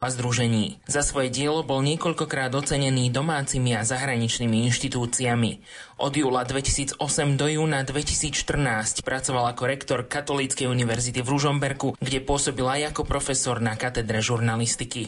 a združení. Za svoje dielo bol niekoľkokrát ocenený domácimi a zahraničnými inštitúciami. Od júla 2008 do júna 2014 pracoval ako rektor Katolíckej univerzity v Ružomberku, kde pôsobil aj ako profesor na katedre žurnalistiky.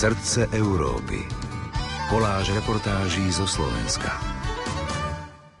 Srdce Európy. Koláž reportáží zo Slovenska.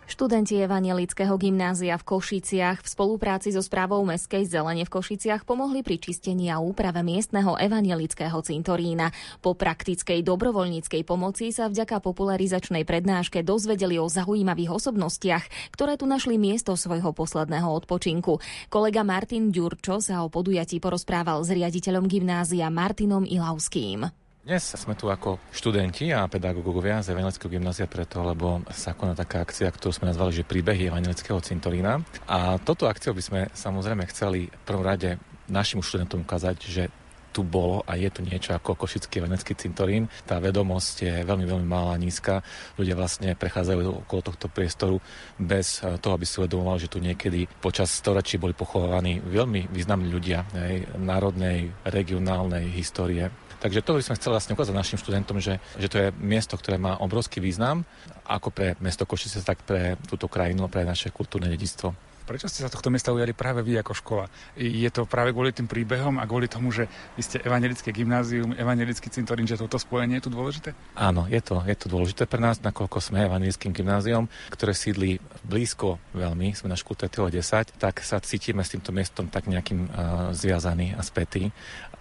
Študenti Evangelického gymnázia v Košiciach v spolupráci so správou Mestskej zelene v Košiciach pomohli pri čistení a úprave miestneho evangelického cintorína. Po praktickej dobrovoľníckej pomoci sa vďaka popularizačnej prednáške dozvedeli o zaujímavých osobnostiach, ktoré tu našli miesto svojho posledného odpočinku. Kolega Martin Ďurčo sa o podujatí porozprával s riaditeľom gymnázia Martinom Ilavským. Dnes sme tu ako študenti a pedagógovia z Evangelického gymnázia preto, lebo sa koná taká akcia, ktorú sme nazvali, že príbehy Evangelického cintorína. A toto akciou by sme samozrejme chceli v prvom rade našim študentom ukázať, že tu bolo a je tu niečo ako Košický venecký cintorín. Tá vedomosť je veľmi, veľmi malá, nízka. Ľudia vlastne prechádzajú okolo tohto priestoru bez eh, toho, aby si uvedomovali, že tu niekedy počas storočí boli pochovaní veľmi významní ľudia hej, národnej, regionálnej histórie. Takže to by sme chceli vlastne ukázať našim študentom, že, že to je miesto, ktoré má obrovský význam, ako pre mesto Košice, tak pre túto krajinu pre naše kultúrne dedictvo. Prečo ste sa tohto miesta ujali práve vy ako škola? Je to práve kvôli tým príbehom a kvôli tomu, že vy ste evangelické gymnázium, evangelický cintorín, že toto spojenie je tu dôležité? Áno, je to, je to dôležité pre nás, nakoľko sme evangelickým gymnáziom, ktoré sídli blízko veľmi, sme na škole 10, tak sa cítime s týmto miestom tak nejakým uh, zviazaný a spätý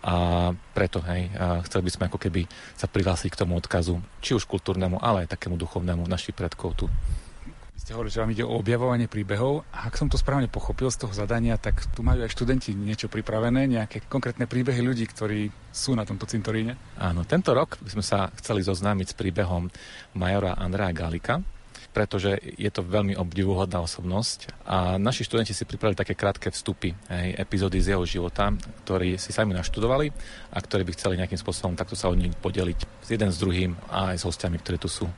a preto hej, chceli by sme ako keby sa prihlásiť k tomu odkazu, či už kultúrnemu, ale aj takému duchovnému našich predkov tu. Ste hovorili, že vám ide o objavovanie príbehov a ak som to správne pochopil z toho zadania, tak tu majú aj študenti niečo pripravené, nejaké konkrétne príbehy ľudí, ktorí sú na tomto cintoríne? Áno, tento rok by sme sa chceli zoznámiť s príbehom majora Andrea Galika, pretože je to veľmi obdivuhodná osobnosť a naši študenti si pripravili také krátke vstupy, hej, epizódy z jeho života, ktorí si sami naštudovali a ktorí by chceli nejakým spôsobom takto sa o nich podeliť s jeden s druhým a aj s hostiami, ktorí tu sú.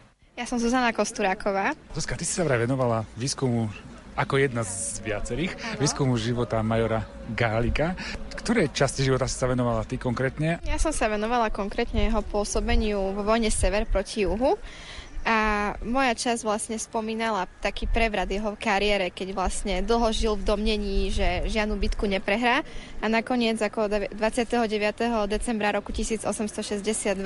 Ja som Zuzana Kosturáková. Zuzka, ty si sa vraj venovala výskumu ako jedna z viacerých, ano. výskumu života majora Gálika. Ktorej časti života si sa venovala ty konkrétne? Ja som sa venovala konkrétne jeho pôsobeniu vo vojne Sever proti juhu. A moja časť vlastne spomínala taký prevrat jeho kariére, keď vlastne dlho žil v domnení, že žiadnu bitku neprehrá a nakoniec ako 29. decembra roku 1862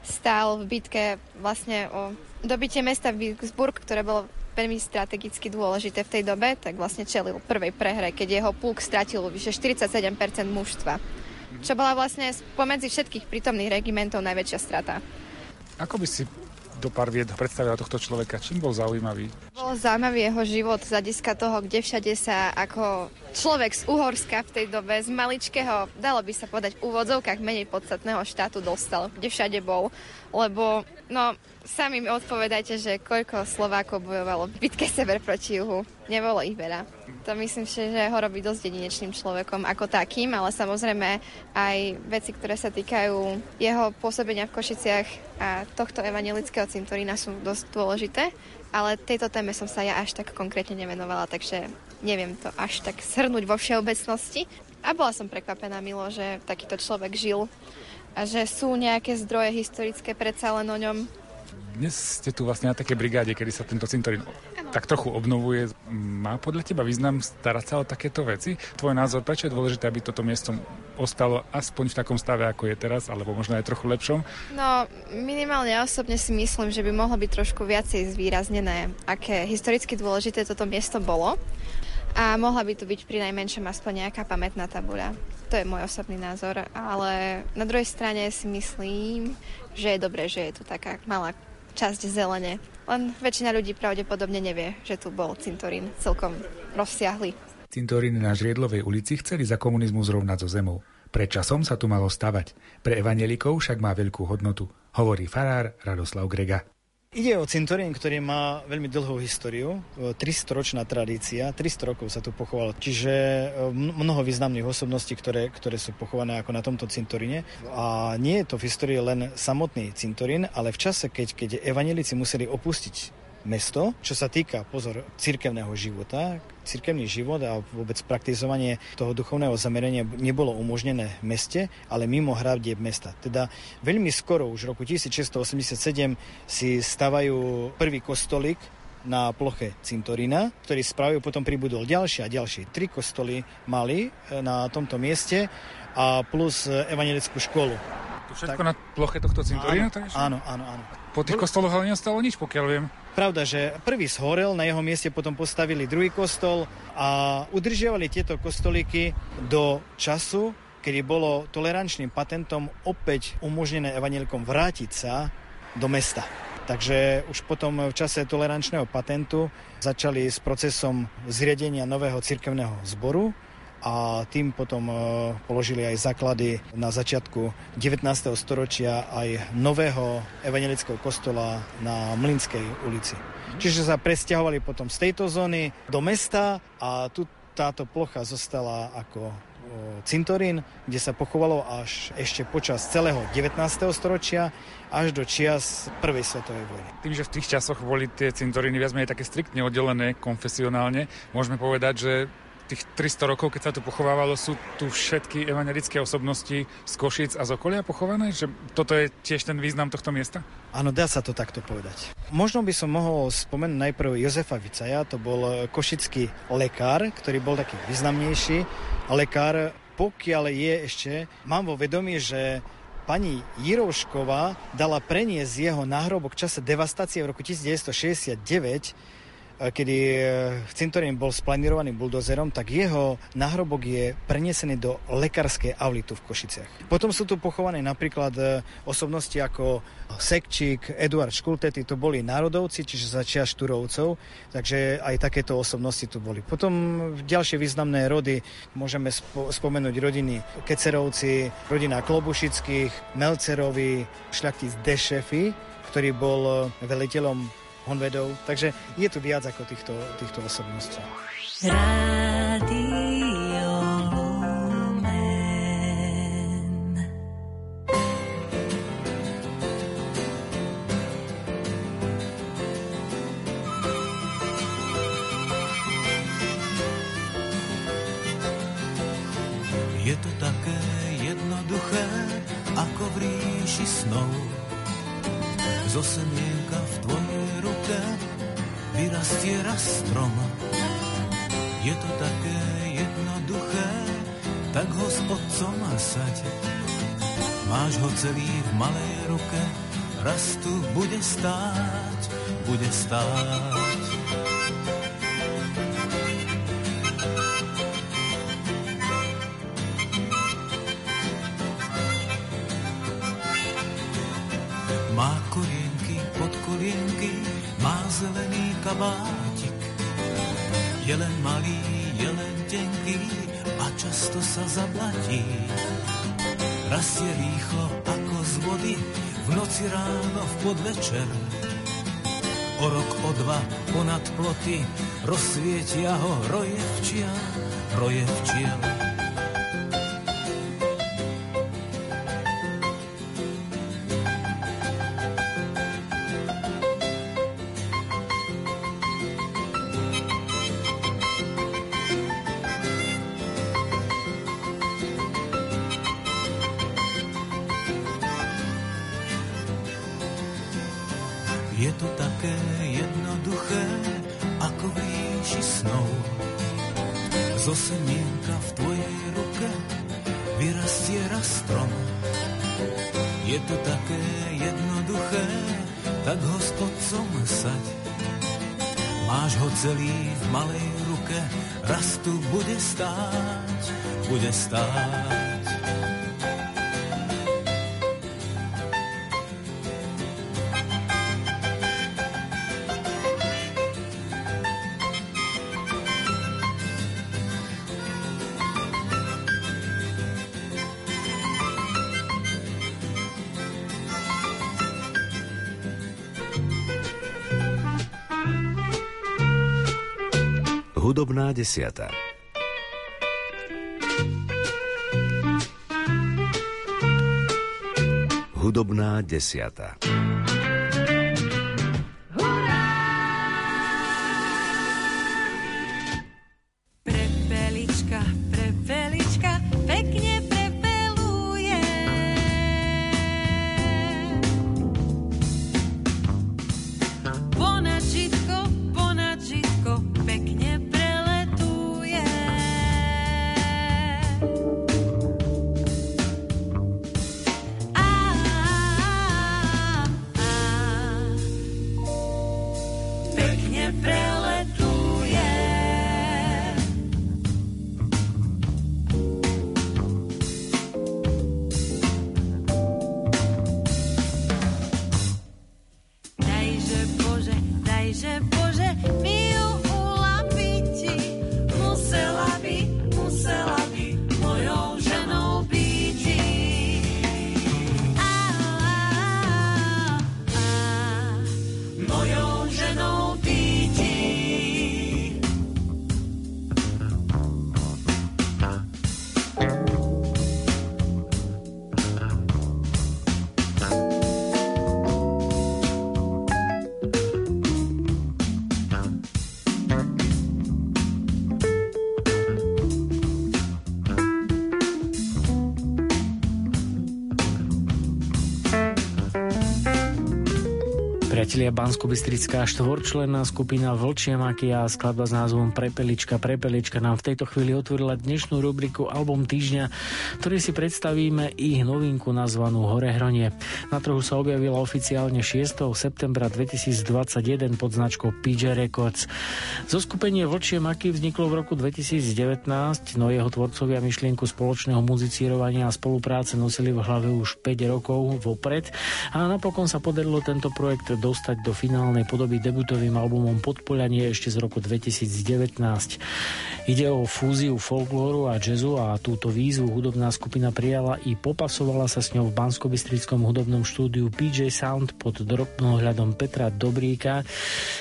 stál v bitke vlastne o dobitie mesta Vicksburg, ktoré bolo veľmi strategicky dôležité v tej dobe, tak vlastne čelil prvej prehre, keď jeho púk stratil vyše 47% mužstva. Čo bola vlastne pomedzi všetkých prítomných regimentov najväčšia strata. Ako by si do pár vied predstavila tohto človeka? Čím bol zaujímavý? Bol zaujímavý jeho život z hľadiska toho, kde všade sa ako človek z Uhorska v tej dobe, z maličkého, dalo by sa povedať v úvodzovkách menej podstatného štátu dostal, kde všade bol. Lebo, no, sami mi odpovedajte, že koľko Slovákov bojovalo v bitke sever proti juhu. Nebolo ich veľa. To myslím si, že ho robí dosť jedinečným človekom ako takým, ale samozrejme aj veci, ktoré sa týkajú jeho pôsobenia v Košiciach a tohto evangelického cintorína sú dosť dôležité, ale tejto téme som sa ja až tak konkrétne nevenovala, takže neviem to až tak shrnúť vo všeobecnosti. A bola som prekvapená, Milo, že takýto človek žil a že sú nejaké zdroje historické predsa len o ňom dnes ste tu vlastne na také brigáde, kedy sa tento cintorín tak trochu obnovuje. Má podľa teba význam starať sa o takéto veci? Tvoj názor, prečo je dôležité, aby toto miesto ostalo aspoň v takom stave, ako je teraz, alebo možno aj trochu lepšom? No, minimálne ja osobne si myslím, že by mohlo byť trošku viacej zvýraznené, aké historicky dôležité toto miesto bolo. A mohla by tu byť pri najmenšom aspoň nejaká pamätná tabuľa. To je môj osobný názor, ale na druhej strane si myslím, že je dobré, že je tu taká malá časť zelene. Len väčšina ľudí pravdepodobne nevie, že tu bol cintorín celkom rozsiahly. Cintorín na Žriedlovej ulici chceli za komunizmu zrovnať so zemou. Pred časom sa tu malo stavať. Pre evanelikov však má veľkú hodnotu, hovorí farár Radoslav Grega. Ide o cintorín, ktorý má veľmi dlhú históriu, 300-ročná tradícia, 300 rokov sa tu pochovalo, čiže e, mnoho významných osobností, ktoré, ktoré sú pochované ako na tomto cintoríne. A nie je to v histórii len samotný cintorín, ale v čase, keď, keď evanelici museli opustiť mesto, čo sa týka, pozor, cirkevného života. Cirkevný život a vôbec praktizovanie toho duchovného zamerania nebolo umožnené v meste, ale mimo hradie mesta. Teda veľmi skoro, už v roku 1687, si stavajú prvý kostolík na ploche cintorína, ktorý spravujú, potom pribudol ďalšie a ďalšie. Tri kostoly mali e, na tomto mieste a plus e, evangelickú školu. Všetko tak, na ploche tohto cintorína? Áno, áno, áno. Po tých kostoloch ale nestalo nič, pokiaľ viem. Pravda, že prvý zhorel, na jeho mieste potom postavili druhý kostol a udržiavali tieto kostolíky do času, kedy bolo tolerančným patentom opäť umožnené evanelikom vrátiť sa do mesta. Takže už potom v čase tolerančného patentu začali s procesom zriadenia nového cirkevného zboru, a tým potom e, položili aj základy na začiatku 19. storočia aj nového evangelického kostola na Mlinskej ulici. Čiže sa presťahovali potom z tejto zóny do mesta a tu táto plocha zostala ako e, cintorín, kde sa pochovalo až ešte počas celého 19. storočia až do čias Prvej svetovej vojny. Tým, že v tých časoch boli tie cintoríny viac menej také striktne oddelené konfesionálne, môžeme povedať, že tých 300 rokov, keď sa tu pochovávalo, sú tu všetky evangelické osobnosti z Košic a z okolia pochované? Že toto je tiež ten význam tohto miesta? Áno, dá sa to takto povedať. Možno by som mohol spomenúť najprv Jozefa Vicaja, to bol košický lekár, ktorý bol taký významnejší lekár. Pokiaľ je ešte, mám vo vedomí, že pani Jirovšková dala preniesť jeho náhrobok v čase devastácie v roku 1969 kedy e, cintorín bol splanírovaný buldozerom, tak jeho náhrobok je prenesený do lekárskej aulitu v Košiciach. Potom sú tu pochované napríklad e, osobnosti ako Sekčík, Eduard Škultety, to boli národovci, čiže začia Šturovcov, takže aj takéto osobnosti tu boli. Potom ďalšie významné rody, môžeme spo- spomenúť rodiny Kecerovci, rodina Klobušických, Melcerovi, šľachtic Dešefy, ktorý bol e, veliteľom Honvedov. Takže je tu viac ako týchto, týchto osobností. Rádio raz strom. Je to také jednoduché, tak ho s otcom saď. Máš ho celý v malej ruke, raz tu bude stáť, bude stáť. Má korienky, pod kolienky, má zelený kabátik. Je len malý, je len tenký a často sa zablatí. Rastie rýchlo ako z vody, v noci ráno v podvečer. O rok, o dva ponad ploty rozsvietia ho roje včiel, roje včiel. Je to také jednoduché, ako v ríši snov. Zo semienka v tvojej ruke vyrastie raz strom. Je to také jednoduché, tak ho s otcom saď. Máš ho celý v malej ruke, raz tu bude stáť, bude stáť. Desiata. Hudobná desiata. Priatelia Bansko-Bystrická štvorčlenná skupina Vlčie maky a skladba s názvom Prepelička. Prepelička nám v tejto chvíli otvorila dnešnú rubriku Album týždňa, ktorý si predstavíme ich novinku nazvanú Horehronie. Na trhu sa objavila oficiálne 6. septembra 2021 pod značkou PJ Records. Zo skupenie Vlčie maky vzniklo v roku 2019, no jeho tvorcovia myšlienku spoločného muzicírovania a spolupráce nosili v hlave už 5 rokov vopred a napokon sa podarilo tento projekt dostať do finálnej podoby debutovým albumom Podpoľanie ešte z roku 2019. Ide o fúziu folklóru a jazzu a túto výzvu hudobná skupina prijala i popasovala sa s ňou v bansko hudobnom štúdiu PJ Sound pod drobnohľadom Petra Dobríka,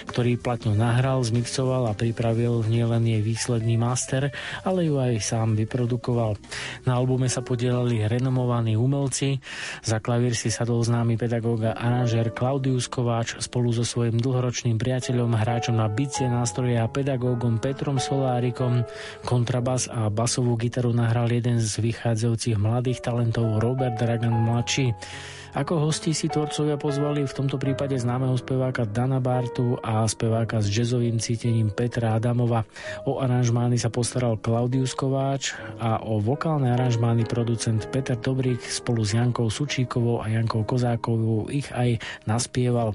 ktorý platňu nahral, zmixoval a pripravil nielen jej výsledný master, ale ju aj sám vyprodukoval. Na albume sa podielali renomovaní umelci, za klavír si sadol známy pedagóg a aranžér Klaudius Kováč, spolu so svojím dlhoročným priateľom, hráčom na bicie, nástroje a pedagógom Petrom Solárikom kontrabas a basovú gitaru nahral jeden z vychádzajúcich mladých talentov Robert Dragan mladší. Ako hosti si tvorcovia pozvali v tomto prípade známeho speváka Dana Bartu a speváka s jazzovým cítením Petra Adamova. O aranžmány sa postaral Klaudius Kováč a o vokálne aranžmány producent Peter Dobrík spolu s Jankou Sučíkovou a Jankou Kozákovou ich aj naspieval.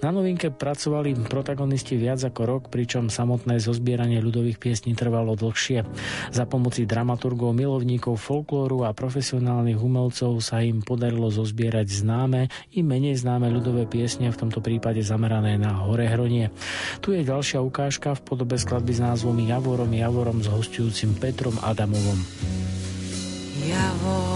Na novinke pracovali protagonisti viac ako rok, pričom samotné zozbieranie ľudových piesní trvalo dlhšie. Za pomoci dramaturgov, milovníkov folklóru a profesionálnych umelcov sa im podarilo zozbierať známe i menej známe ľudové piesne, v tomto prípade zamerané na Horehronie. Tu je ďalšia ukážka v podobe skladby s názvom Javorom Javorom s hostujúcim Petrom Adamovom. Javorom,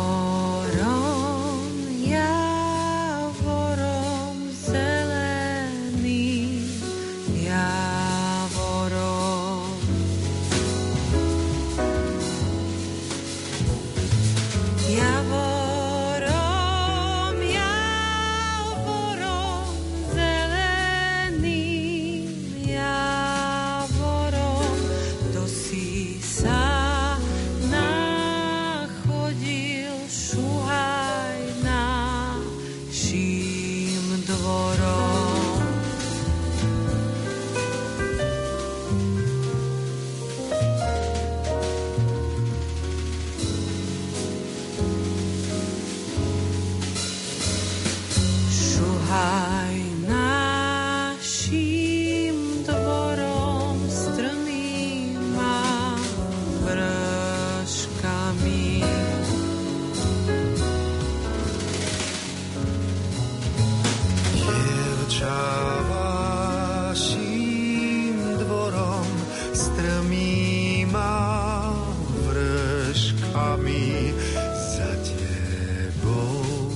Vašim dvorom strmý má vrškami za tebou,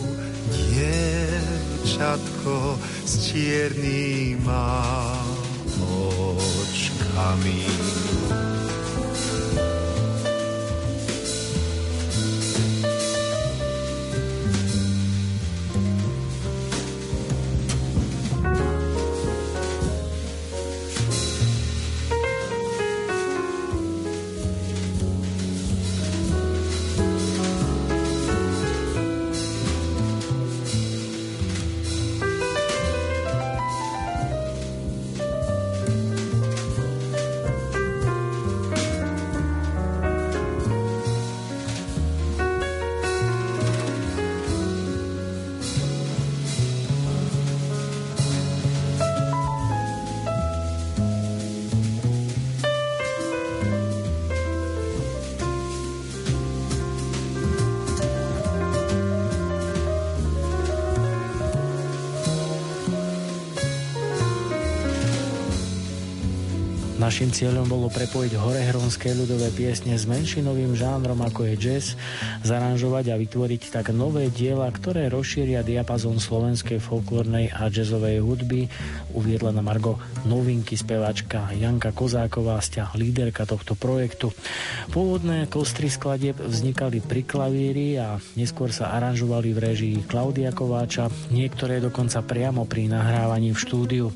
očkami. Našim cieľom bolo prepojiť horehronské ľudové piesne s menšinovým žánrom ako je jazz, zaranžovať a vytvoriť tak nové diela, ktoré rozšíria diapazon slovenskej folklórnej a jazzovej hudby, uviedla na Margo novinky speváčka Janka Kozáková, sťah líderka tohto projektu. Pôvodné kostry skladieb vznikali pri klavíri a neskôr sa aranžovali v režii Klaudia Kováča, niektoré dokonca priamo pri nahrávaní v štúdiu.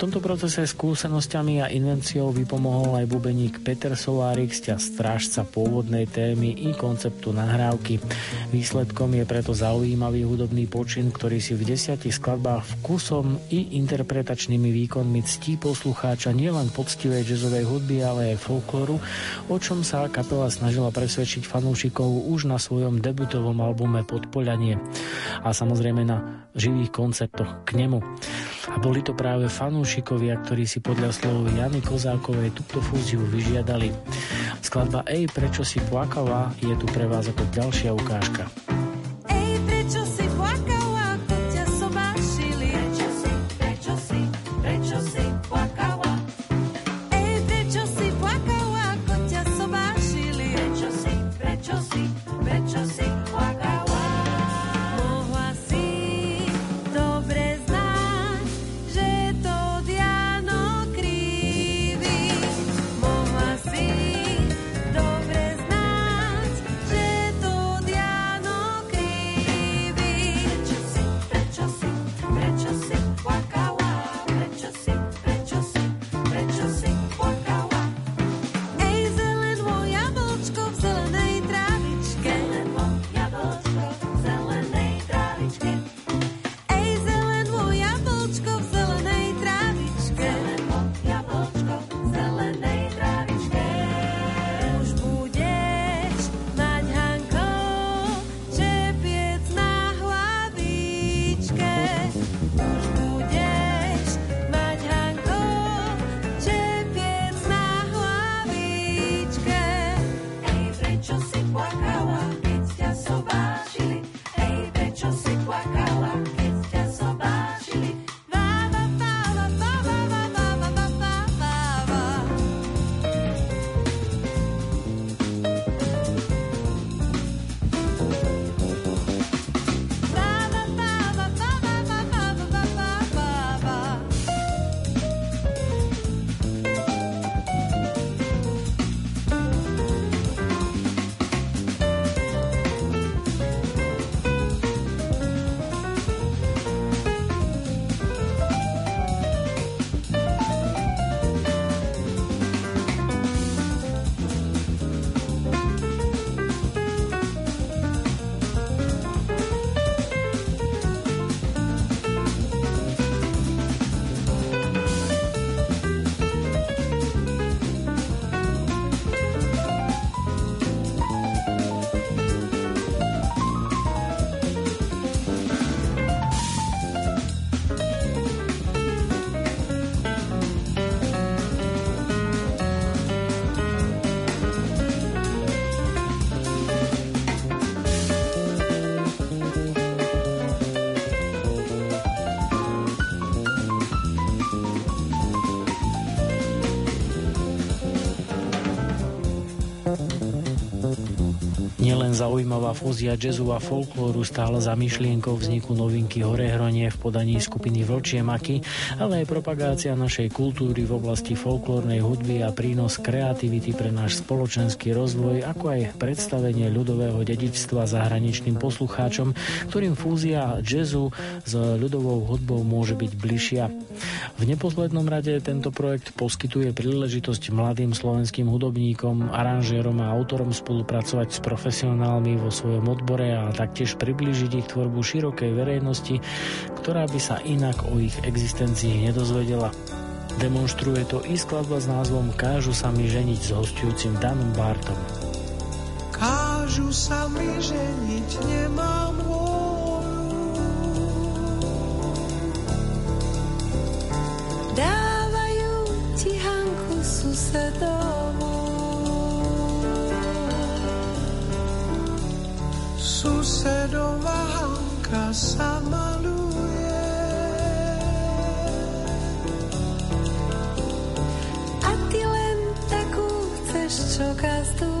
Tomto procese skúsenosťami a invenciou vypomohol aj bubeník Peter Solárik strážca pôvodnej témy i konceptu nahrávky. Výsledkom je preto zaujímavý hudobný počin, ktorý si v desiatich skladbách vkusom i interpretačnými výkonmi ctí poslucháča nielen poctivej jazzovej hudby, ale aj folklóru, o čom sa kapela snažila presvedčiť fanúšikov už na svojom debutovom albume Podpoľanie a samozrejme na živých koncertoch k nemu. A boli to práve fanúšikovia, ktorí si podľa slov Jany Kozákovej túto fúziu vyžiadali. Skladba Ej, prečo si plakala je tu pre vás ako ďalšia ukážka. Zaujímavá fúzia jazzu a folklóru stála za myšlienkou vzniku novinky Horehronie v podaní skupiny Vlčie maky, ale aj propagácia našej kultúry v oblasti folklórnej hudby a prínos kreativity pre náš spoločenský rozvoj, ako aj predstavenie ľudového dedičstva zahraničným poslucháčom, ktorým fúzia jazzu s ľudovou hudbou môže byť bližšia. V neposlednom rade tento projekt poskytuje príležitosť mladým slovenským hudobníkom, aranžérom a autorom spolupracovať s profesionálmi vo svojom odbore a taktiež priblížiť ich tvorbu širokej verejnosti, ktorá by sa inak o ich existencii nedozvedela. Demonstruje to i skladba s názvom Kážu sa mi ženiť s hostujúcim Danom Bartom. Kážu sa mi ženiť, nemám Dávajú ti Hanku susedovú. Susedová Hanka sa maluje. A ty len takú chceš, čo gazduje.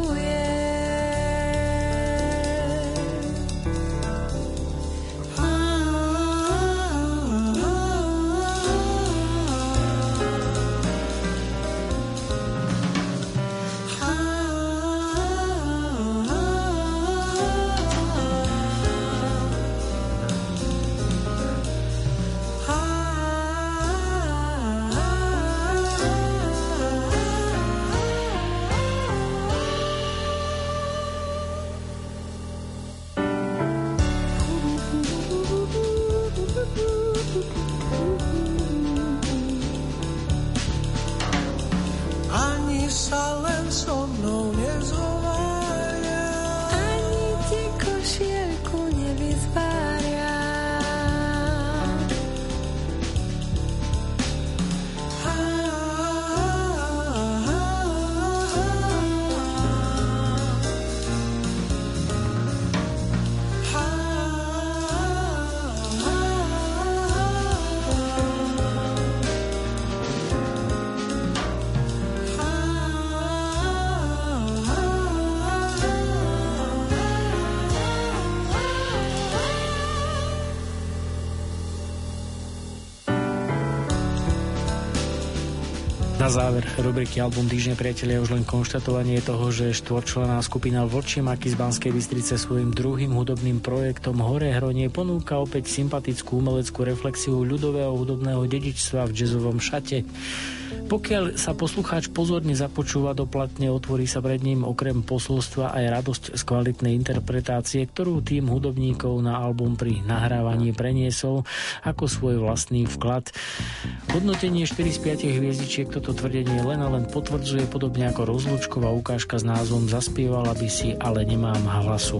Záver rubriky Album Týždne priatelia už len konštatovanie toho, že štvorčlená skupina Vlčie Maky z Banskej Bystrice svojim druhým hudobným projektom Hore Hronie ponúka opäť sympatickú umeleckú reflexiu ľudového hudobného dedičstva v jazzovom šate. Pokiaľ sa poslucháč pozorne započúva do platne, otvorí sa pred ním okrem posolstva aj radosť z kvalitnej interpretácie, ktorú tým hudobníkov na album pri nahrávaní preniesol ako svoj vlastný vklad. Hodnotenie 4 z 5 hviezdičiek toto tvrdenie len a len potvrdzuje podobne ako rozlúčková ukážka s názvom Zaspievala by si, ale nemám hlasu.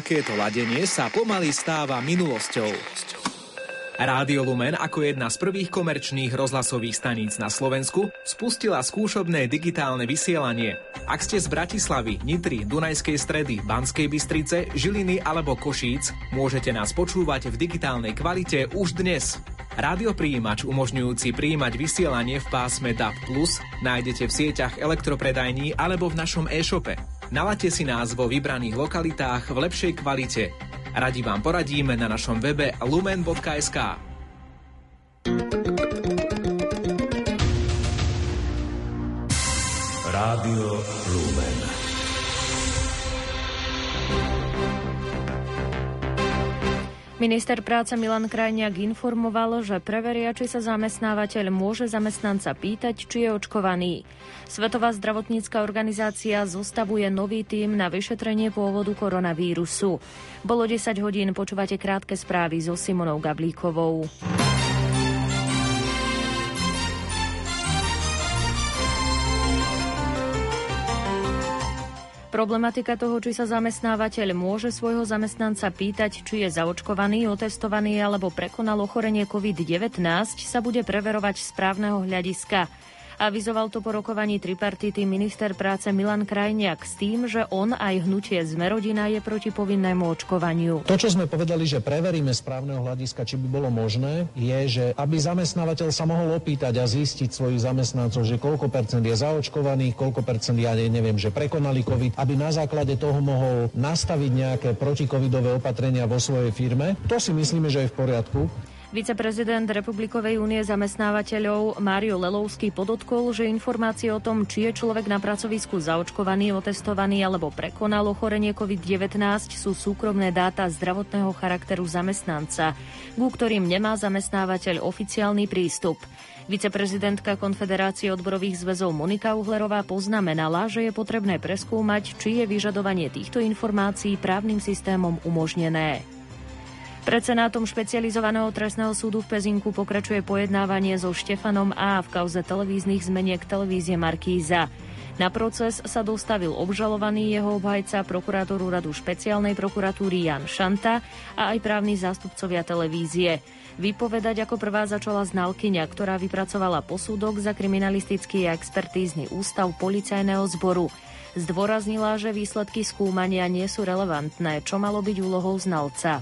Takéto ladenie sa pomaly stáva minulosťou. Rádio Lumen ako jedna z prvých komerčných rozhlasových staníc na Slovensku spustila skúšobné digitálne vysielanie. Ak ste z Bratislavy, Nitry, Dunajskej stredy, Banskej Bystrice, Žiliny alebo Košíc, môžete nás počúvať v digitálnej kvalite už dnes. Rádiopríjimač umožňujúci príjimať vysielanie v pásme DAB+, nájdete v sieťach elektropredajní alebo v našom e-shope. Nalate si nás vo vybraných lokalitách v lepšej kvalite Radi vám poradíme na našom webe lumen.sk. Rádio Lumen. Minister práce Milan Krajniak informoval, že preveria, či sa zamestnávateľ môže zamestnanca pýtať, či je očkovaný. Svetová zdravotnícka organizácia zostavuje nový tím na vyšetrenie pôvodu koronavírusu. Bolo 10 hodín, počúvate krátke správy so Simonou Gablíkovou. Problematika toho, či sa zamestnávateľ môže svojho zamestnanca pýtať, či je zaočkovaný, otestovaný alebo prekonal ochorenie COVID-19, sa bude preverovať z právneho hľadiska. Avizoval to po rokovaní tripartity minister práce Milan Krajniak s tým, že on aj hnutie Zmerodina je proti povinnému očkovaniu. To, čo sme povedali, že preveríme z právneho hľadiska, či by bolo možné, je, že aby zamestnávateľ sa mohol opýtať a zistiť svojich zamestnancov, že koľko percent je zaočkovaných, koľko percent ja neviem, že prekonali COVID, aby na základe toho mohol nastaviť nejaké protikovidové opatrenia vo svojej firme. To si myslíme, že je v poriadku. Viceprezident Republikovej únie zamestnávateľov Mário Lelovský podotkol, že informácie o tom, či je človek na pracovisku zaočkovaný, otestovaný alebo prekonal ochorenie COVID-19 sú súkromné dáta zdravotného charakteru zamestnanca, ku ktorým nemá zamestnávateľ oficiálny prístup. Viceprezidentka Konfederácie odborových zväzov Monika Uhlerová poznamenala, že je potrebné preskúmať, či je vyžadovanie týchto informácií právnym systémom umožnené. Pred Senátom špecializovaného trestného súdu v Pezinku pokračuje pojednávanie so Štefanom A. v kauze televíznych zmeniek televízie Markíza. Na proces sa dostavil obžalovaný jeho obhajca prokurátoru radu špeciálnej prokuratúry Jan Šanta a aj právni zástupcovia televízie. Vypovedať ako prvá začala znalkyňa, ktorá vypracovala posúdok za kriminalistický a expertízny ústav policajného zboru. Zdôraznila, že výsledky skúmania nie sú relevantné, čo malo byť úlohou znalca.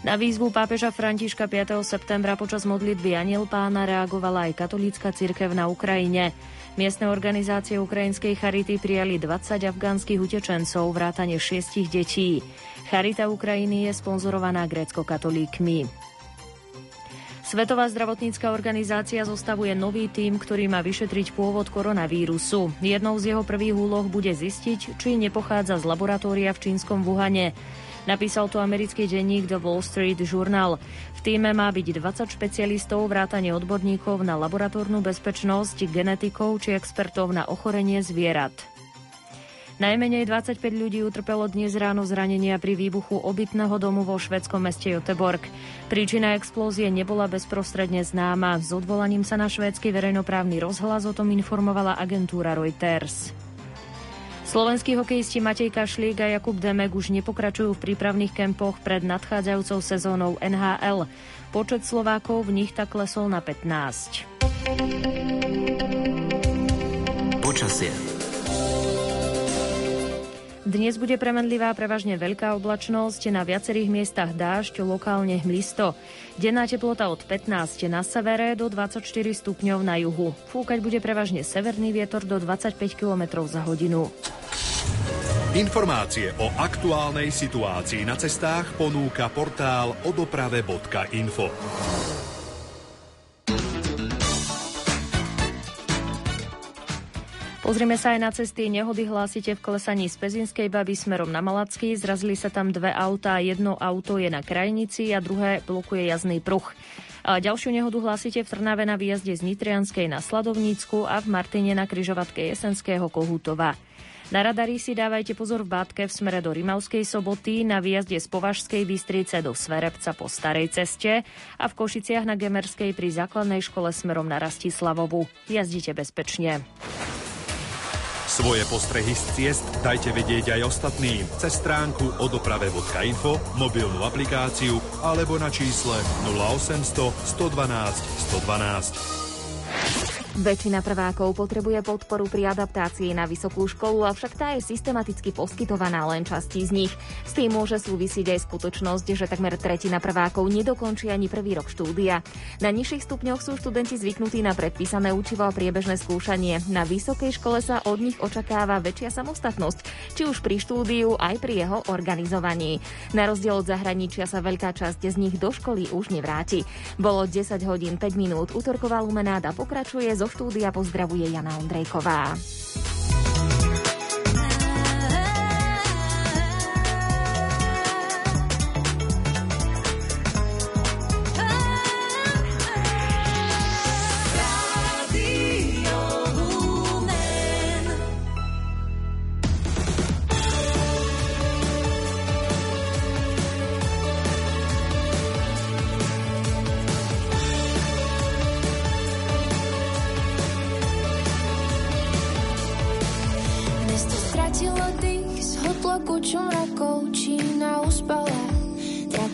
Na výzvu pápeža Františka 5. septembra počas modlitby Aniel pána reagovala aj katolícka cirkev na Ukrajine. Miestne organizácie ukrajinskej Charity prijali 20 afgánskych utečencov, vrátane 6 detí. Charita Ukrajiny je sponzorovaná grécko-katolíkmi. Svetová zdravotnícka organizácia zostavuje nový tím, ktorý má vyšetriť pôvod koronavírusu. Jednou z jeho prvých úloh bude zistiť, či nepochádza z laboratória v čínskom Wuhane. Napísal to americký denník The Wall Street Journal. V týme má byť 20 špecialistov, vrátane odborníkov na laboratórnu bezpečnosť, genetikov či expertov na ochorenie zvierat. Najmenej 25 ľudí utrpelo dnes ráno zranenia pri výbuchu obytného domu vo švedskom meste Göteborg. Príčina explózie nebola bezprostredne známa. S odvolaním sa na švédsky verejnoprávny rozhlas o tom informovala agentúra Reuters. Slovenskí hokejisti Matej Kašlík a Jakub Demek už nepokračujú v prípravných kempoch pred nadchádzajúcou sezónou NHL. Počet Slovákov v nich tak klesol na 15. Počasie. Dnes bude premenlivá prevažne veľká oblačnosť, na viacerých miestach dážď, lokálne hmlisto. Denná teplota od 15 na severe do 24 stupňov na juhu. Fúkať bude prevažne severný vietor do 25 km za hodinu. Informácie o aktuálnej situácii na cestách ponúka portál odoprave.info. Pozrime sa aj na cesty. Nehody hlásite v klesaní z Pezinskej baby smerom na Malacký. Zrazili sa tam dve autá. Jedno auto je na krajnici a druhé blokuje jazdný pruh. A ďalšiu nehodu hlásite v Trnave na výjazde z Nitrianskej na Sladovnícku a v Martine na kryžovatke Jesenského Kohútova. Na radari si dávajte pozor v Bátke v smere do Rimavskej soboty, na výjazde z Považskej Bystrice do Sverebca po Starej ceste a v Košiciach na Gemerskej pri základnej škole smerom na Rastislavovu. Jazdite bezpečne. Svoje postrehy z ciest dajte vedieť aj ostatným cez stránku odoprave.info, mobilnú aplikáciu alebo na čísle 0800 112 112. Väčšina prvákov potrebuje podporu pri adaptácii na vysokú školu, avšak tá je systematicky poskytovaná len časti z nich. S tým môže súvisiť aj skutočnosť, že takmer tretina prvákov nedokončí ani prvý rok štúdia. Na nižších stupňoch sú študenti zvyknutí na predpísané učivo a priebežné skúšanie. Na vysokej škole sa od nich očakáva väčšia samostatnosť, či už pri štúdiu, aj pri jeho organizovaní. Na rozdiel od zahraničia sa veľká časť z nich do školy už nevráti. Bolo 10 hodín 5 minút, útorková lumenáda pokračuje zo štúdia pozdravuje Jana Ondrejková.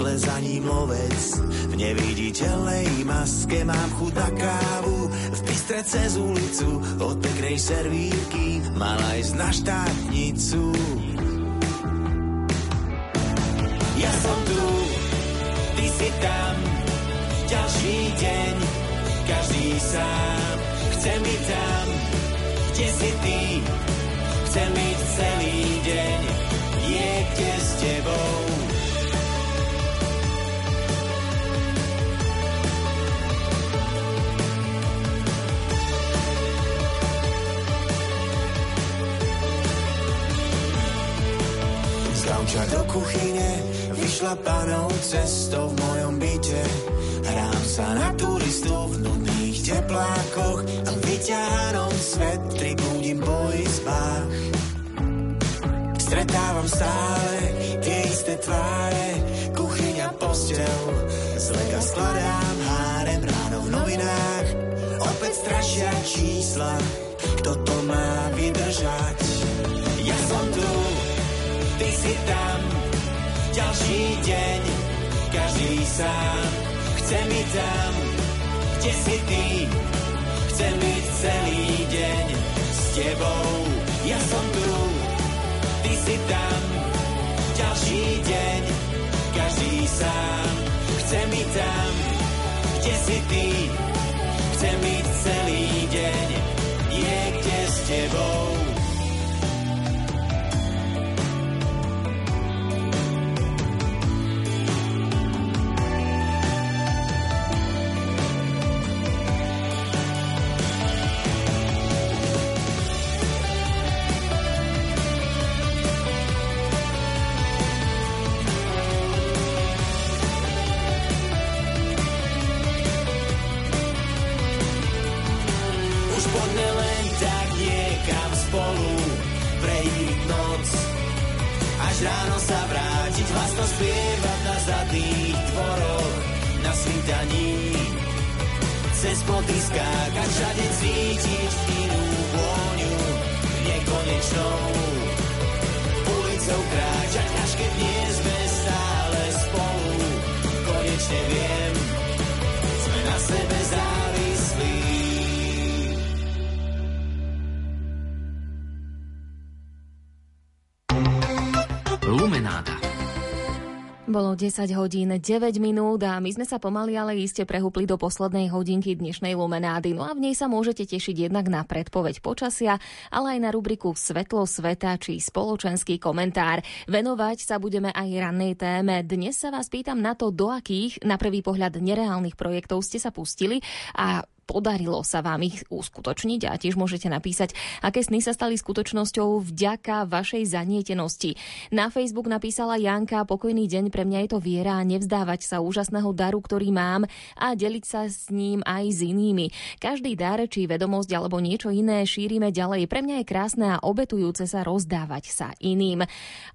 skle za ním lovec neviditeľnej maske mám chuť na kávu v bystre cez ulicu od peknej servírky mala ísť na štátnicu. Ja som tu, ty si tam, ďalší deň, každý sám. Chcem byť tam, kde si ty, chcem byť celý deň, niekde s tebou. Gauča do kuchyne, vyšla panou cestou v mojom byte. Hrám sa na turistu v nudných teplákoch a vyťahanom svetri budím po izbách. Stretávam stále tie isté tváre, kuchyňa, postel, zlega skladám hárem ráno v novinách. Opäť strašia čísla, kto to má vydržať. Ja som tu, ty si tam, ďalší deň, každý sám. Chcem byť tam, kde si ty, chcem byť celý deň s tebou. Ja som tu, ty si tam, ďalší deň, každý sám. Chcem byť tam, kde si ty, chcem byť celý deň, niekde s tebou. Bolo 10 hodín 9 minút a my sme sa pomaly ale iste prehúpli do poslednej hodinky dnešnej Lumenády. No a v nej sa môžete tešiť jednak na predpoveď počasia, ale aj na rubriku Svetlo sveta či spoločenský komentár. Venovať sa budeme aj rannej téme. Dnes sa vás pýtam na to, do akých na prvý pohľad nereálnych projektov ste sa pustili a podarilo sa vám ich uskutočniť a tiež môžete napísať, aké sny sa stali skutočnosťou vďaka vašej zanietenosti. Na Facebook napísala Janka, pokojný deň, pre mňa je to viera nevzdávať sa úžasného daru, ktorý mám a deliť sa s ním aj s inými. Každý dar, či vedomosť alebo niečo iné šírime ďalej. Pre mňa je krásne a obetujúce sa rozdávať sa iným.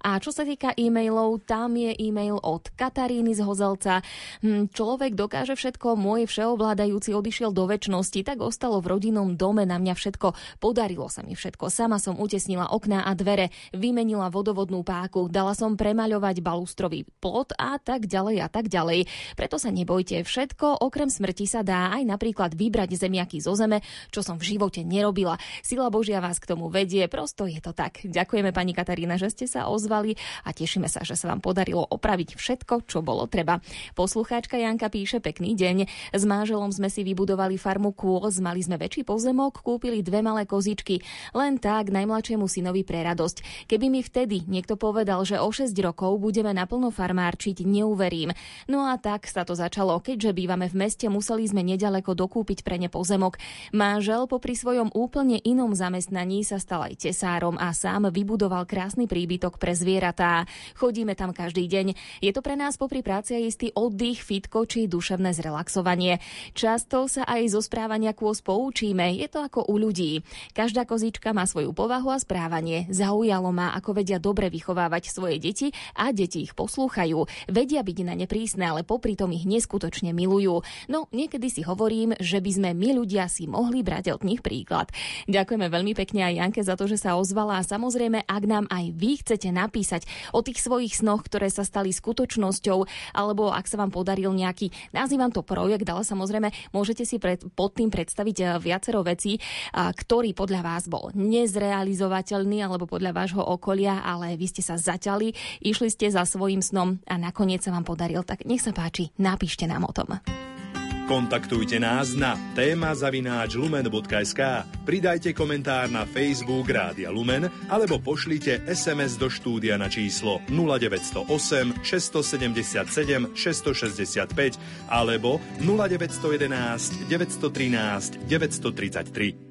A čo sa týka e-mailov, tam je e-mail od Kataríny z Hozelca. Hm, človek dokáže všetko, môj všeovládajúci odišiel do väčšnosti skutočnosti, tak ostalo v rodinnom dome na mňa všetko. Podarilo sa mi všetko. Sama som utesnila okná a dvere, vymenila vodovodnú páku, dala som premaľovať balustrový plot a tak ďalej a tak ďalej. Preto sa nebojte, všetko okrem smrti sa dá aj napríklad vybrať zemiaky zo zeme, čo som v živote nerobila. Sila Božia vás k tomu vedie, prosto je to tak. Ďakujeme pani Katarína, že ste sa ozvali a tešíme sa, že sa vám podarilo opraviť všetko, čo bolo treba. Poslucháčka Janka píše pekný deň. S máželom sme si vybudovali far farmu kôz, mali sme väčší pozemok, kúpili dve malé kozičky. Len tak najmladšiemu synovi pre radosť. Keby mi vtedy niekto povedal, že o 6 rokov budeme naplno farmárčiť, neuverím. No a tak sa to začalo. Keďže bývame v meste, museli sme nedaleko dokúpiť pre ne pozemok. Mážel popri svojom úplne inom zamestnaní sa stal aj tesárom a sám vybudoval krásny príbytok pre zvieratá. Chodíme tam každý deň. Je to pre nás popri práci aj istý oddych, fitko či duševné zrelaxovanie. Často sa aj zo správania kôz poučíme. Je to ako u ľudí. Každá kozička má svoju povahu a správanie. Zaujalo ma, ako vedia dobre vychovávať svoje deti a deti ich poslúchajú. Vedia byť na ne prísne, ale popri tom ich neskutočne milujú. No, niekedy si hovorím, že by sme my ľudia si mohli brať od nich príklad. Ďakujeme veľmi pekne aj Janke za to, že sa ozvala a samozrejme, ak nám aj vy chcete napísať o tých svojich snoch, ktoré sa stali skutočnosťou, alebo ak sa vám podaril nejaký, nazývam to projekt, ale samozrejme môžete si pred, pod tým predstaviť eh, viacero vecí, ktorý podľa vás bol nezrealizovateľný alebo podľa vášho okolia, ale vy ste sa zaťali, išli ste za svojim snom a nakoniec sa vám podaril. Tak nech sa páči, napíšte nám o tom. Kontaktujte nás na téma zavináč lumen.sk, pridajte komentár na Facebook Rádia Lumen alebo pošlite SMS do štúdia na číslo 0908 677 665 alebo 0911 913 933.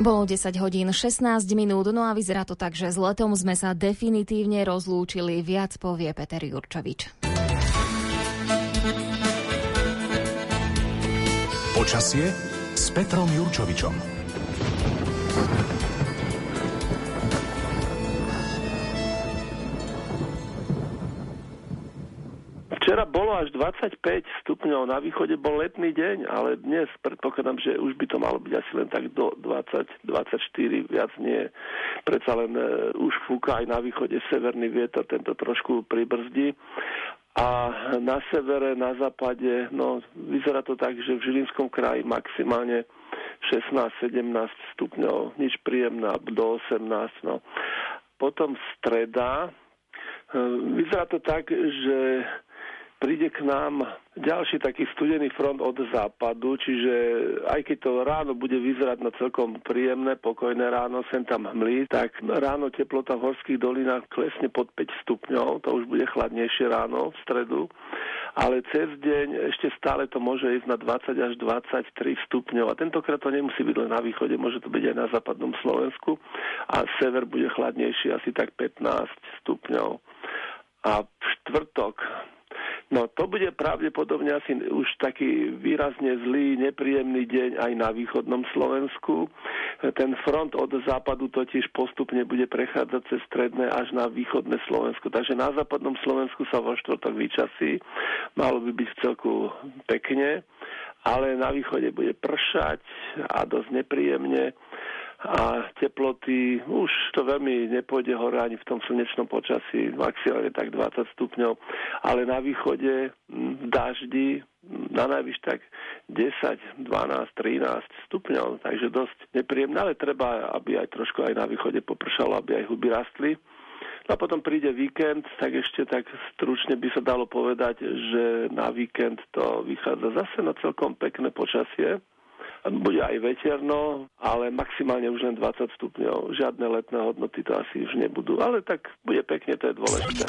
Bolo 10 hodín 16 minút, no a vyzerá to tak, že s letom sme sa definitívne rozlúčili. Viac povie Peter Jurčovič. Počasie s Petrom Jurčovičom. Až 25 stupňov, na východe bol letný deň, ale dnes predpokladám, že už by to malo byť asi len tak do 20, 24, viac nie. Predsa len uh, už fúka aj na východe severný vietor, tento trošku pribrzdí. A na severe, na západe, no vyzerá to tak, že v Žilinskom kraji maximálne 16-17 stupňov, nič príjemné, do 18. No. Potom streda, e, vyzerá to tak, že príde k nám ďalší taký studený front od západu, čiže aj keď to ráno bude vyzerať na celkom príjemné, pokojné ráno, sem tam hmlí, tak ráno teplota v horských dolinách klesne pod 5 stupňov, to už bude chladnejšie ráno v stredu, ale cez deň ešte stále to môže ísť na 20 až 23 stupňov a tentokrát to nemusí byť len na východe, môže to byť aj na západnom Slovensku a sever bude chladnejší asi tak 15 stupňov. A v štvrtok No to bude pravdepodobne asi už taký výrazne zlý, nepríjemný deň aj na východnom Slovensku. Ten front od západu totiž postupne bude prechádzať cez stredné až na východné Slovensko. Takže na západnom Slovensku sa vo štvrtok vyčasí. Malo by byť v celku pekne, ale na východe bude pršať a dosť nepríjemne a teploty, už to veľmi nepôjde hore ani v tom slnečnom počasí, maximálne tak 20 stupňov, ale na východe v daždi na najvyš tak 10, 12, 13 stupňov, takže dosť nepríjemné, ale treba, aby aj trošku aj na východe popršalo, aby aj huby rastli. No a potom príde víkend, tak ešte tak stručne by sa dalo povedať, že na víkend to vychádza zase na celkom pekné počasie bude aj veterno, ale maximálne už len 20 stupňov. Žiadne letné hodnoty to asi už nebudú, ale tak bude pekne, to je dôležité.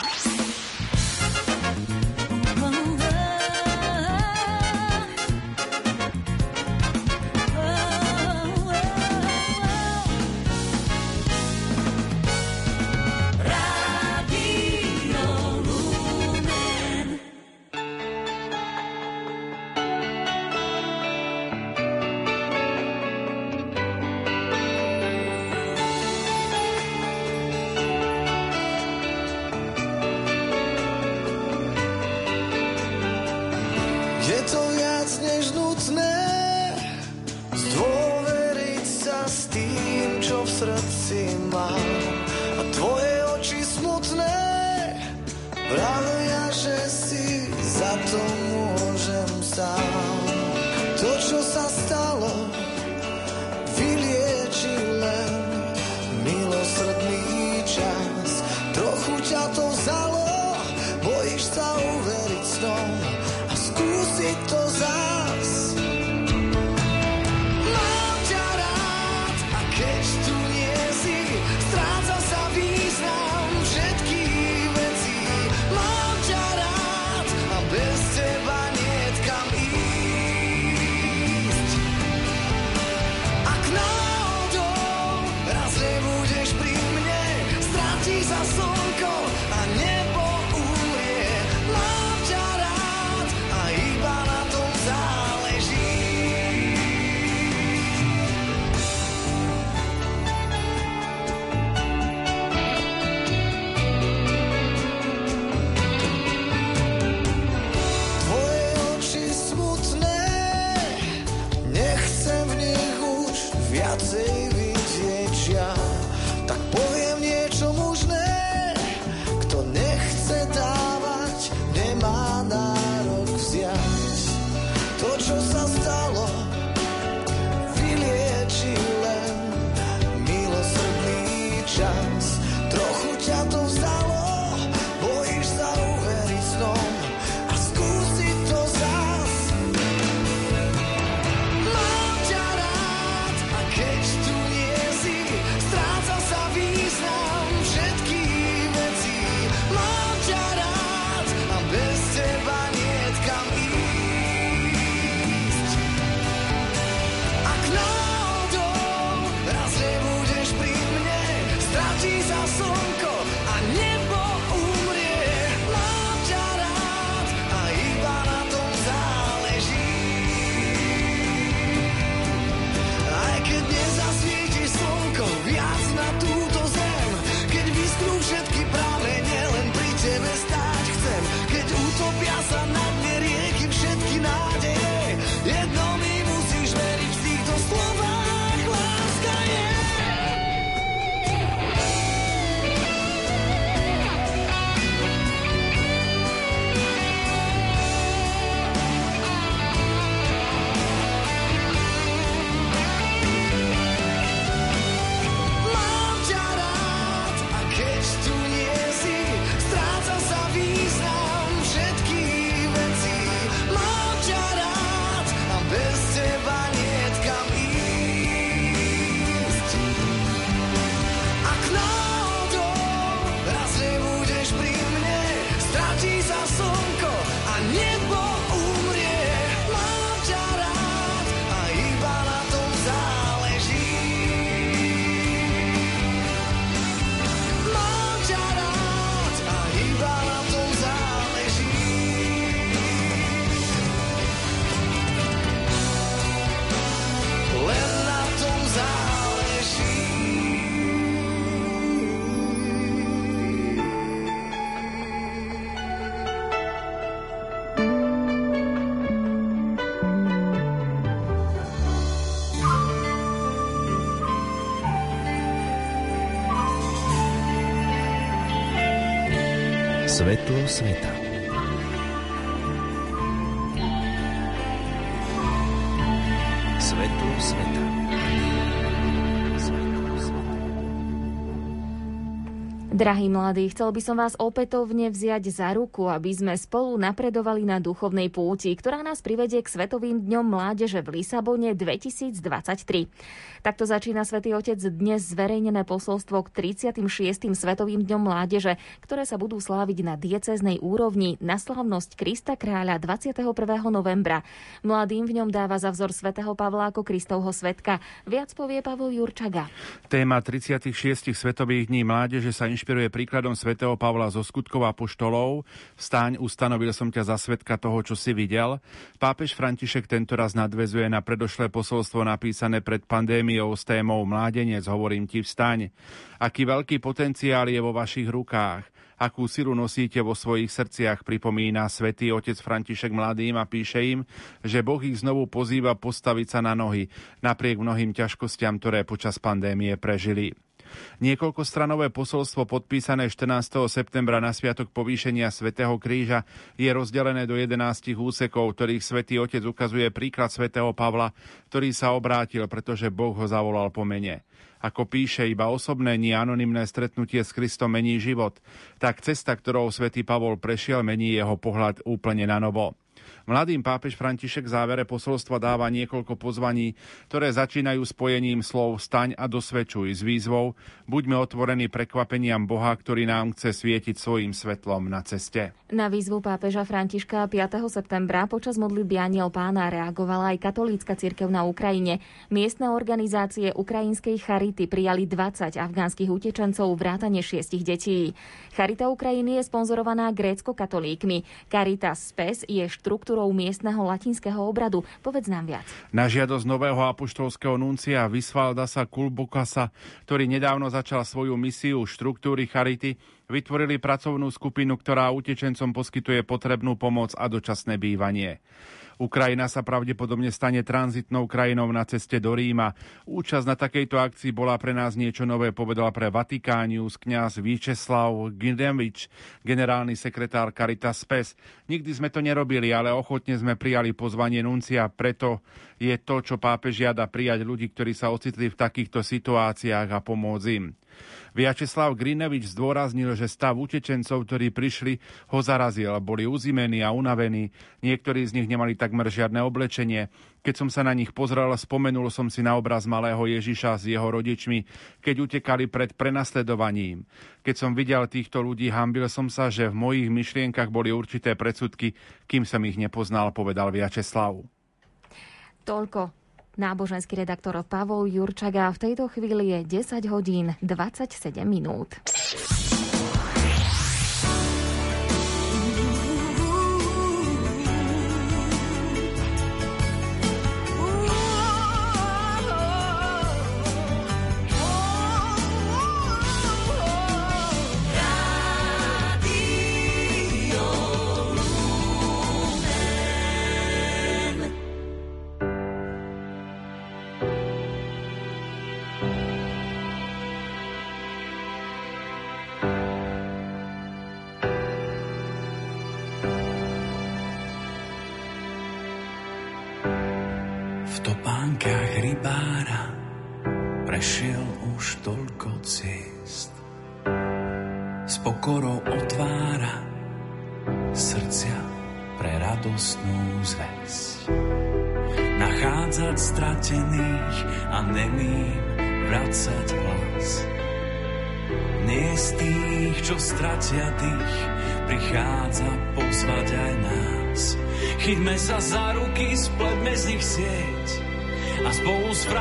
Svetlo Drahí mladí, chcel by som vás opätovne vziať za ruku, aby sme spolu napredovali na duchovnej púti, ktorá nás privedie k Svetovým dňom mládeže v Lisabone 2023. Takto začína Svetý Otec dnes zverejnené posolstvo k 36. Svetovým dňom mládeže, ktoré sa budú sláviť na dieceznej úrovni na slavnosť Krista kráľa 21. novembra. Mladým v ňom dáva za vzor svätého Pavla ako Kristovho svetka. Viac povie Pavol Jurčaga. Téma 36 Svetových dní mládeže sa inšpiruje príkladom svätého Pavla zo skutkov a poštolov. Vstaň, ustanovil som ťa za svetka toho, čo si videl. Pápež František tento raz nadvezuje na predošlé posolstvo napísané pred pandémiou s témou Mládenec, hovorím ti vstaň. Aký veľký potenciál je vo vašich rukách akú silu nosíte vo svojich srdciach, pripomína svätý otec František mladým a píše im, že Boh ich znovu pozýva postaviť sa na nohy, napriek mnohým ťažkostiam, ktoré počas pandémie prežili. Niekoľko stranové posolstvo podpísané 14. septembra na sviatok povýšenia svätého Kríža je rozdelené do 11 úsekov, ktorých svätý Otec ukazuje príklad svätého Pavla, ktorý sa obrátil, pretože Boh ho zavolal po mene. Ako píše, iba osobné, nie anonymné stretnutie s Kristom mení život. Tak cesta, ktorou svätý Pavol prešiel, mení jeho pohľad úplne na novo. Mladým pápež František v závere posolstva dáva niekoľko pozvaní, ktoré začínajú spojením slov staň a dosvedčuj s výzvou buďme otvorení prekvapeniam Boha, ktorý nám chce svietiť svojim svetlom na ceste. Na výzvu pápeža Františka 5. septembra počas modlitby Aniel pána reagovala aj katolícka cirkev na Ukrajine. Miestne organizácie ukrajinskej Charity prijali 20 afgánskych utečencov vrátane šiestich detí. Charita Ukrajiny je sponzorovaná grécko-katolíkmi. Caritas Spes je štruktúrou miestneho latinského obradu. Povedz nám viac. Na žiadosť nového apoštolského nuncia Visvaldasa Kulbokasa, ktorý nedávno začal svoju misiu štruktúry Charity, vytvorili pracovnú skupinu, ktorá utečencom poskytuje potrebnú pomoc a dočasné bývanie. Ukrajina sa pravdepodobne stane tranzitnou krajinou na ceste do Ríma. Účasť na takejto akcii bola pre nás niečo nové, povedal pre Vatikánius kňaz Víčeslav Gindevič, generálny sekretár Caritas Spes. Nikdy sme to nerobili, ale ochotne sme prijali pozvanie nuncia, preto je to, čo pápež žiada prijať ľudí, ktorí sa ocitli v takýchto situáciách a pomôcť im. Viačeslav Grinevič zdôraznil, že stav utečencov, ktorí prišli, ho zarazil. Boli uzimení a unavení. Niektorí z nich nemali takmer žiadne oblečenie. Keď som sa na nich pozrel, spomenul som si na obraz malého Ježiša s jeho rodičmi, keď utekali pred prenasledovaním. Keď som videl týchto ľudí, hambil som sa, že v mojich myšlienkach boli určité predsudky, kým som ich nepoznal, povedal Viačeslav. Toľko náboženský redaktor Pavol Jurčaga. V tejto chvíli je 10 hodín 27 minút.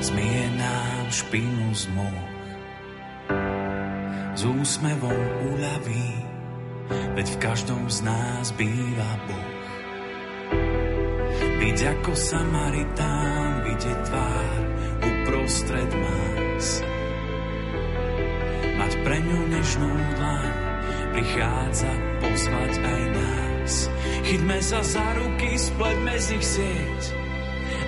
zmije nám špinu z moh. S úsmevom uľaví, veď v každom z nás býva Boh. Byť ako Samaritán, vidieť tvár uprostred más. Mať pre ňu nežnú dlaň, prichádza pozvať aj nás. Chytme sa za ruky, spletme z nich sieť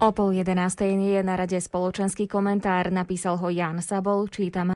O pol jedenástej je na rade spoločenský komentár, napísal ho Jan Sabol, čítam